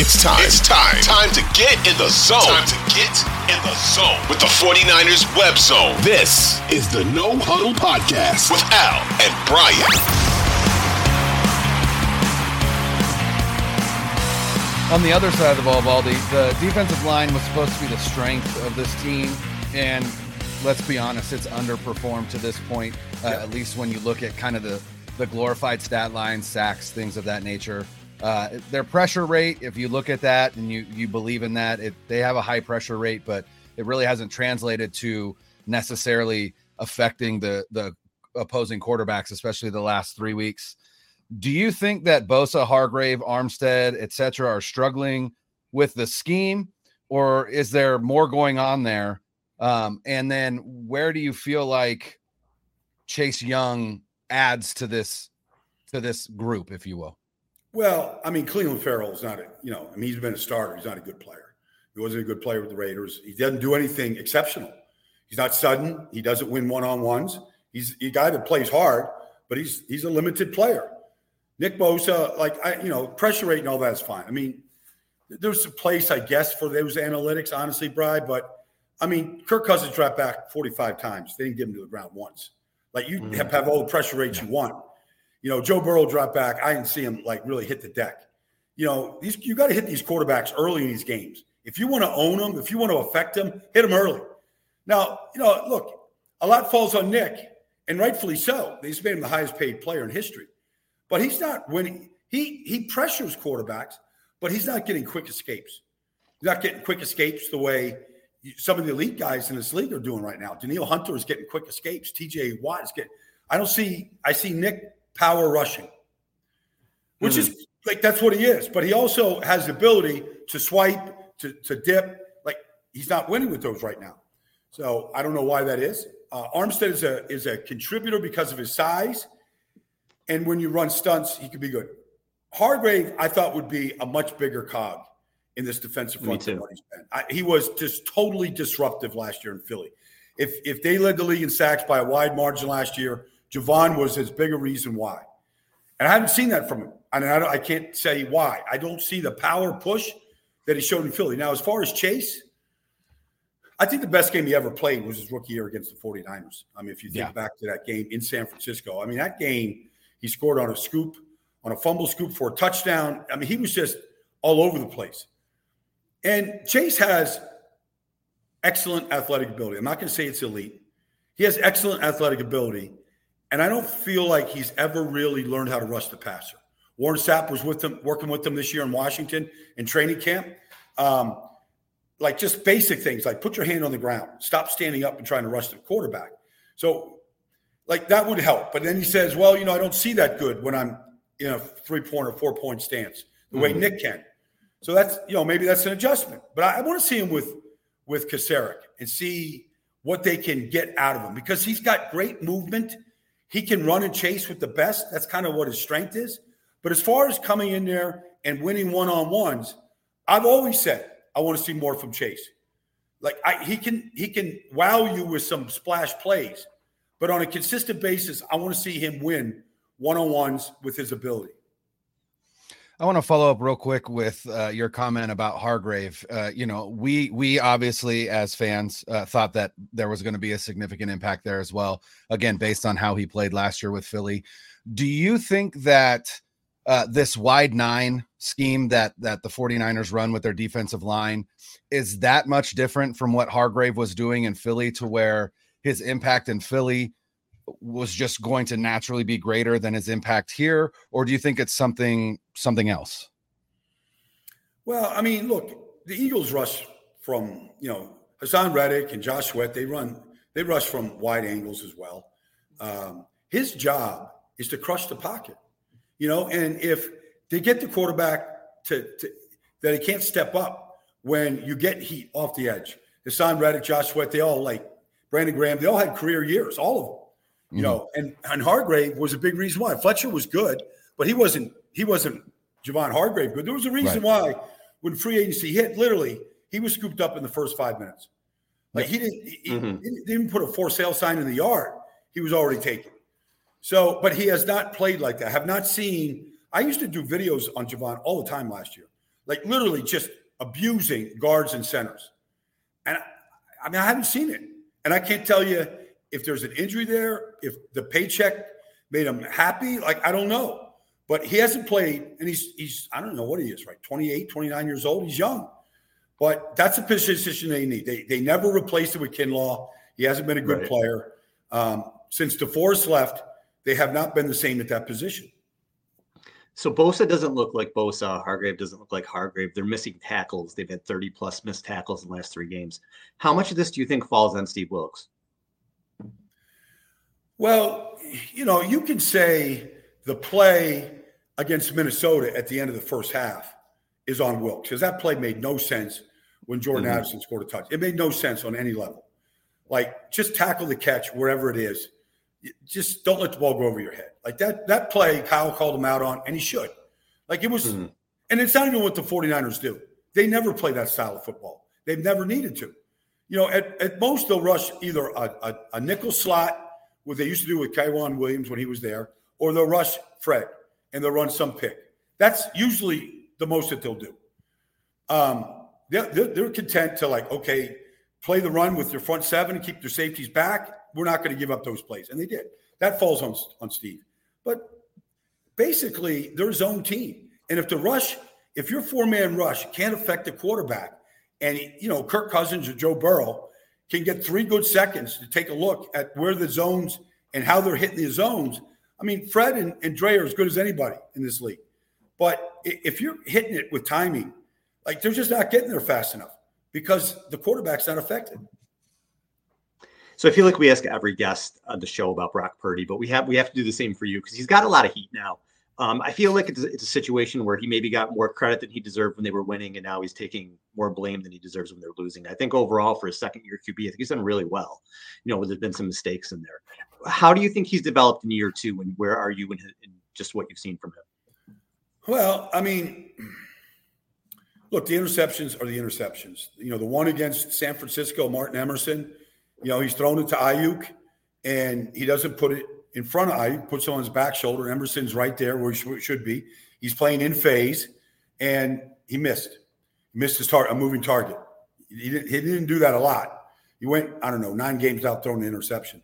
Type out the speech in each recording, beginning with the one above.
It's time. It's time. Time to get in the zone. Time to get in the zone with the 49ers web zone. This is the No Huddle Podcast with Al and Brian. On the other side of the ball, Baldy, the defensive line was supposed to be the strength of this team. And let's be honest, it's underperformed to this point, uh, at least when you look at kind of the, the glorified stat lines, sacks, things of that nature. Uh, their pressure rate, if you look at that and you you believe in that, it, they have a high pressure rate, but it really hasn't translated to necessarily affecting the the opposing quarterbacks, especially the last three weeks. Do you think that Bosa, Hargrave, Armstead, etc., are struggling with the scheme, or is there more going on there? Um, and then where do you feel like Chase Young adds to this to this group, if you will? Well, I mean, Clelin Ferrell is not a, you know, I mean, he's been a starter. He's not a good player. He wasn't a good player with the Raiders. He doesn't do anything exceptional. He's not sudden. He doesn't win one on ones. He's a guy that plays hard, but he's he's a limited player. Nick Bosa, like I, you know, pressure rate and all that's fine. I mean, there's a place, I guess, for those analytics, honestly, Bry. But I mean, Kirk Cousins dropped back 45 times. They didn't get him to the ground once. Like you mm-hmm. have, have all the pressure rates you want. You know, Joe Burrow dropped back. I didn't see him like really hit the deck. You know, these you got to hit these quarterbacks early in these games. If you want to own them, if you want to affect them, hit them early. Now, you know, look, a lot falls on Nick, and rightfully so. He's made him the highest paid player in history, but he's not winning. He he pressures quarterbacks, but he's not getting quick escapes. He's not getting quick escapes the way some of the elite guys in this league are doing right now. Danielle Hunter is getting quick escapes. TJ Watt is getting. I don't see. I see Nick power rushing, which mm-hmm. is like that's what he is. But he also has the ability to swipe, to, to dip. Like he's not winning with those right now. So I don't know why that is. Uh, Armstead is a is a contributor because of his size, and when you run stunts, he could be good. Hargrave, I thought would be a much bigger cog in this defensive front than what he's been. I, he was just totally disruptive last year in Philly. If if they led the league in sacks by a wide margin last year, Javon was as big a reason why. And I haven't seen that from him. And I, I can't say why. I don't see the power push that he showed in Philly. Now, as far as Chase, I think the best game he ever played was his rookie year against the 49ers. I mean, if you think yeah. back to that game in San Francisco, I mean, that game, he scored on a scoop, on a fumble scoop for a touchdown. I mean, he was just all over the place. And Chase has excellent athletic ability. I'm not going to say it's elite. He has excellent athletic ability. And I don't feel like he's ever really learned how to rush the passer. Warren Sapp was with them, working with them this year in Washington in training camp. Um, like just basic things like put your hand on the ground, stop standing up and trying to rush the quarterback. So, like that would help. But then he says, well, you know, I don't see that good when I'm in a three point or four point stance the way mm-hmm. Nick can. So that's, you know, maybe that's an adjustment. But I, I want to see him with with Kocurek and see what they can get out of him because he's got great movement he can run and chase with the best. That's kind of what his strength is. But as far as coming in there and winning one on ones, I've always said I want to see more from Chase. Like I, he can he can wow you with some splash plays, but on a consistent basis, I want to see him win one on ones with his ability. I want to follow up real quick with uh, your comment about Hargrave. Uh, you know, we we obviously as fans uh, thought that there was going to be a significant impact there as well. Again, based on how he played last year with Philly, do you think that uh, this wide nine scheme that that the 49ers run with their defensive line is that much different from what Hargrave was doing in Philly to where his impact in Philly was just going to naturally be greater than his impact here or do you think it's something something else? Well i mean look the eagles rush from you know Haason reddick and josh sweat they run they rush from wide angles as well. Um, his job is to crush the pocket you know and if they get the quarterback to, to that he can't step up when you get heat off the edge Haason reddick josh sweat they all like brandon graham they all had career years all of them you mm-hmm. know, and and Hargrave was a big reason why. Fletcher was good, but he wasn't he wasn't Javon Hargrave good. There was a reason right. why when free agency hit, literally he was scooped up in the first five minutes. Like he didn't he, mm-hmm. he didn't put a for sale sign in the yard. He was already taken. So, but he has not played like that. I have not seen. I used to do videos on Javon all the time last year, like literally just abusing guards and centers. And I mean, I haven't seen it, and I can't tell you if there's an injury there, if the paycheck made him happy, like I don't know. But he hasn't played, and he's he's I don't know what he is, right? 28, 29 years old. He's young. But that's a position they need. They they never replaced it with Kinlaw. He hasn't been a good right. player. Um, since DeForest left, they have not been the same at that position. So Bosa doesn't look like Bosa. Hargrave doesn't look like Hargrave. They're missing tackles. They've had 30 plus missed tackles in the last three games. How much of this do you think falls on Steve Wilks? Well, you know, you can say the play against Minnesota at the end of the first half is on Wilks because that play made no sense when Jordan mm-hmm. Addison scored a touch. It made no sense on any level. Like, just tackle the catch wherever it is. Just don't let the ball go over your head. Like that, that play, Kyle called him out on, and he should. Like it was, mm-hmm. and it's not even what the 49ers do. They never play that style of football. They've never needed to. You know, at, at most, they'll rush either a, a, a nickel slot what they used to do with K'Waun Williams when he was there, or they'll rush Fred and they'll run some pick. That's usually the most that they'll do. Um, they're, they're, content to like, okay, play the run with your front seven and keep their safeties back. We're not going to give up those plays, and they did. That falls on on Steve. But basically, they're his team, and if the rush, if your four man rush can't affect the quarterback, and you know Kirk Cousins or Joe Burrow can get three good seconds to take a look at where the zones and how they're hitting the zones. I mean, Fred and, and Dre are as good as anybody in this league. But if you're hitting it with timing, like they're just not getting there fast enough because the quarterback's not affected. So I feel like we ask every guest on the show about Brock Purdy, but we have we have to do the same for you because he's got a lot of heat now. Um, I feel like it's, it's, a situation where he maybe got more credit than he deserved when they were winning, and now he's taking more blame than he deserves when they're losing. I think overall for his second year QB, I think he's done really well. You know, there's been some mistakes in there. How do you think he's developed in year two, and where are you in, in just what you've seen from him? Well, I mean, look, the interceptions are the interceptions. You know, the one against San Francisco, Martin Emerson. You know, he's thrown it to Aiyuk, and he doesn't put it in front of Aiyuk, puts on his back shoulder. Emerson's right there where he should be. He's playing in phase, and he missed. He missed his target, a moving target. He didn't, he didn't do that a lot. He went, I don't know, nine games out throwing an interception.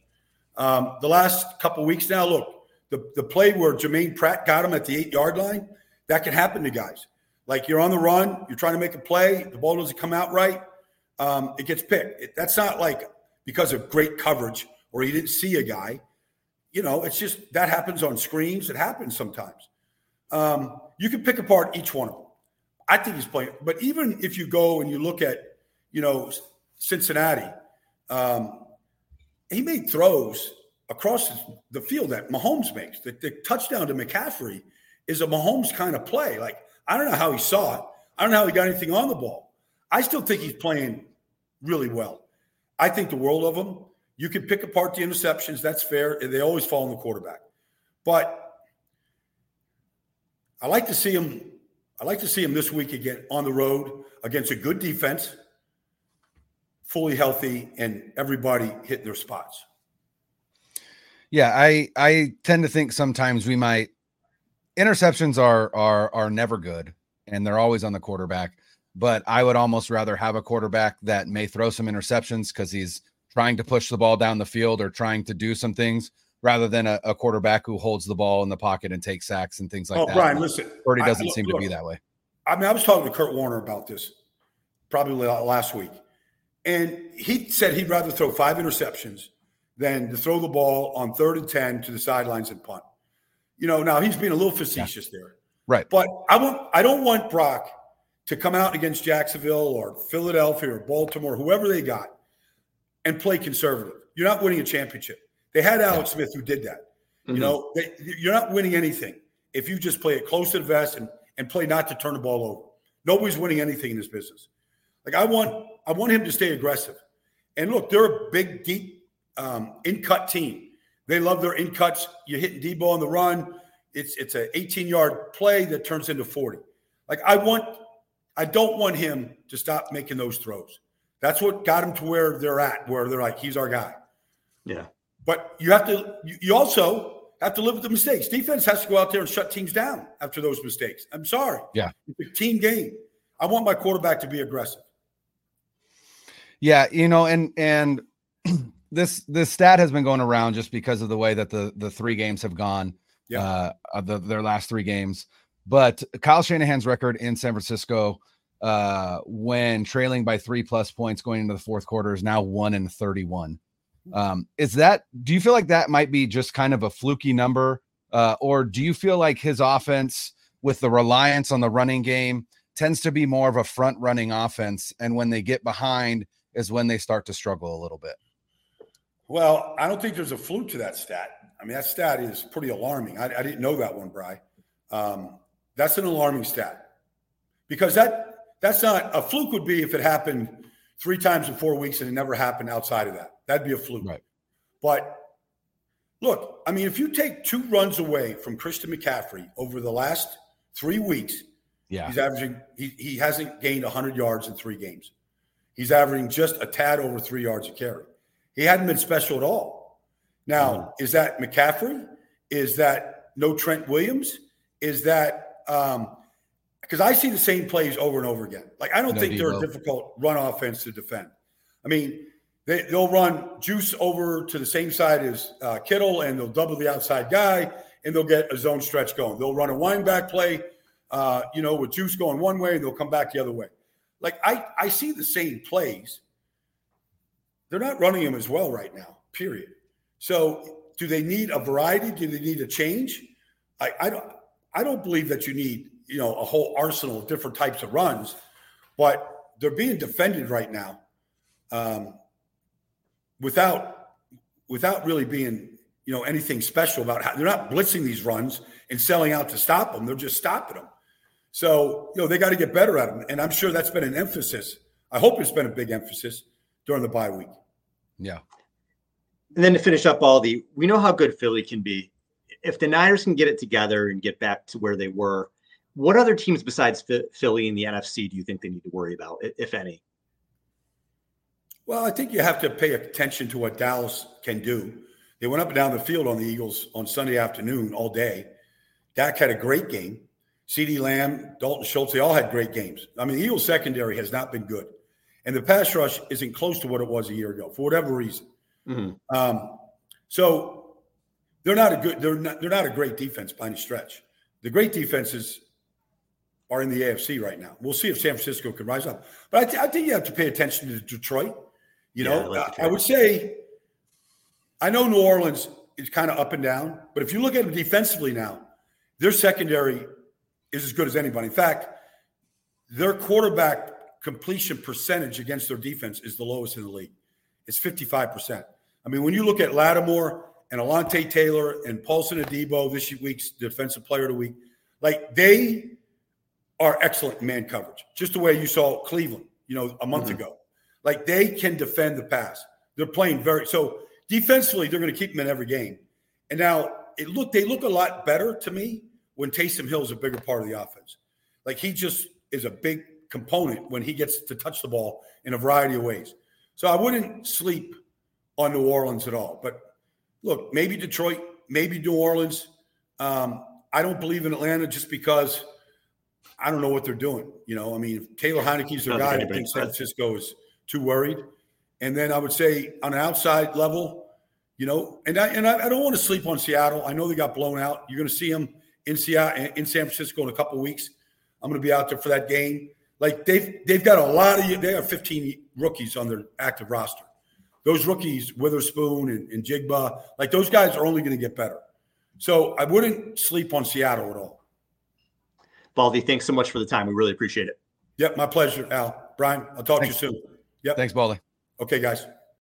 Um, the last couple weeks now, look, the, the play where Germaine Pratt got him at the eight yard line, that can happen to guys. Like you're on the run, you're trying to make a play, the ball doesn't come out right, um, it gets picked. It, that's not like because of great coverage or he didn't see a guy you know, it's just that happens on screens. It happens sometimes. Um, you can pick apart each one of them. I think he's playing, but even if you go and you look at, you know, Cincinnati, um, he made throws across the field that Mahomes makes. The, the touchdown to McCaffrey is a Mahomes kind of play. Like, I don't know how he saw it. I don't know how he got anything on the ball. I still think he's playing really well. I think the world of him. You can pick apart the interceptions. That's fair. They always fall on the quarterback. But I like to see him. I like to see him this week again on the road against a good defense, fully healthy, and everybody hitting their spots. Yeah, I I tend to think sometimes we might interceptions are are are never good and they're always on the quarterback. But I would almost rather have a quarterback that may throw some interceptions because he's trying to push the ball down the field or trying to do some things rather than a, a quarterback who holds the ball in the pocket and takes sacks and things like oh, that. Brian, listen, Purdy doesn't I, seem look, to be that way. I mean, I was talking to Kurt Warner about this probably last week, and he said he'd rather throw five interceptions than to throw the ball on third and ten to the sidelines and punt. You know, now he's being a little facetious yeah. there, right? But I want, I don't want Brock to come out against Jacksonville or Philadelphia or Baltimore, whoever they got, and play conservative. You're not winning a championship. They had Alex Smith who did that. Mm-hmm. You know, they, you're not winning anything if you just play it close to the vest and, and play not to turn the ball over. Nobody's winning anything in this business. Like I want, I want him to stay aggressive. And look, they're a big, deep, um, in cut team. They love their in cuts. You're hitting Deebo on the run. It's it's an 18 yard play that turns into 40. Like I want, I don't want him to stop making those throws. That's what got him to where they're at, where they're like, he's our guy. Yeah. But you have to, you also have to live with the mistakes. Defense has to go out there and shut teams down after those mistakes. I'm sorry. Yeah. It's a team game. I want my quarterback to be aggressive. Yeah, you know, and and this this stat has been going around just because of the way that the the three games have gone. Yeah. Uh, of the, their last three games. But Kyle Shanahan's record in San Francisco uh, when trailing by three plus points going into the fourth quarter is now one in 31. Um, is that, do you feel like that might be just kind of a fluky number? Uh, or do you feel like his offense with the reliance on the running game tends to be more of a front running offense? And when they get behind is when they start to struggle a little bit? Well, I don't think there's a fluke to that stat. I mean, that stat is pretty alarming. I, I didn't know that one, Bry. Um, that's an alarming stat because that that's not a fluke. Would be if it happened three times in four weeks and it never happened outside of that. That'd be a fluke. Right. But look, I mean, if you take two runs away from Christian McCaffrey over the last three weeks, yeah, he's averaging. He he hasn't gained 100 yards in three games. He's averaging just a tad over three yards a carry. He hadn't been special at all. Now, mm-hmm. is that McCaffrey? Is that no Trent Williams? Is that um, because I see the same plays over and over again. Like I don't no think they're a difficult run offense to defend. I mean, they, will run Juice over to the same side as uh, Kittle, and they'll double the outside guy, and they'll get a zone stretch going. They'll run a wind back play, uh, you know, with Juice going one way, and they'll come back the other way. Like I, I see the same plays. They're not running them as well right now. Period. So, do they need a variety? Do they need a change? I, I don't. I don't believe that you need you know a whole arsenal of different types of runs, but they're being defended right now um, without without really being you know anything special about how they're not blitzing these runs and selling out to stop them. They're just stopping them. So you know they got to get better at them, and I'm sure that's been an emphasis. I hope it's been a big emphasis during the bye week. Yeah. And then to finish up, all the we know how good Philly can be. If the Niners can get it together and get back to where they were, what other teams besides Philly in the NFC do you think they need to worry about, if any? Well, I think you have to pay attention to what Dallas can do. They went up and down the field on the Eagles on Sunday afternoon all day. Dak had a great game. CeeDee Lamb, Dalton Schultz, they all had great games. I mean, the Eagles secondary has not been good. And the pass rush isn't close to what it was a year ago for whatever reason. Mm-hmm. Um, so they're not a good, they're not, they're not a great defense by any stretch. The great defenses are in the AFC right now. We'll see if San Francisco can rise up. But I, th- I think you have to pay attention to Detroit. You know, yeah, I, like I, would say, I know New Orleans is kind of up and down, but if you look at them defensively now, their secondary is as good as anybody. In fact, their quarterback completion percentage against their defense is the lowest in the league. It's 55%. I mean, when you look at Lattimore and Alontae Taylor and Paulson Adebo this week's defensive player of the week, like they are excellent man coverage, just the way you saw Cleveland, you know, a month mm-hmm. ago. Like they can defend the pass. They're playing very so defensively. They're going to keep them in every game. And now it look they look a lot better to me when Taysom Hill is a bigger part of the offense. Like he just is a big component when he gets to touch the ball in a variety of ways. So I wouldn't sleep on New Orleans at all. But look, maybe Detroit, maybe New Orleans. Um, I don't believe in Atlanta just because I don't know what they're doing. You know, I mean, Taylor Heinicke's their guy. I think San Francisco is too worried. And then I would say on an outside level, you know, and I and I, I don't want to sleep on Seattle. I know they got blown out. You're going to see them in Seattle, in San Francisco in a couple weeks. I'm going to be out there for that game. Like they've they've got a lot of they have 15 rookies on their active roster. Those rookies, Witherspoon and, and Jigba, like those guys are only going to get better. So I wouldn't sleep on Seattle at all. Baldy, thanks so much for the time. We really appreciate it. Yep, my pleasure, Al. Brian, I'll talk thanks. to you soon. Yep. Thanks, Baldy. Okay, guys.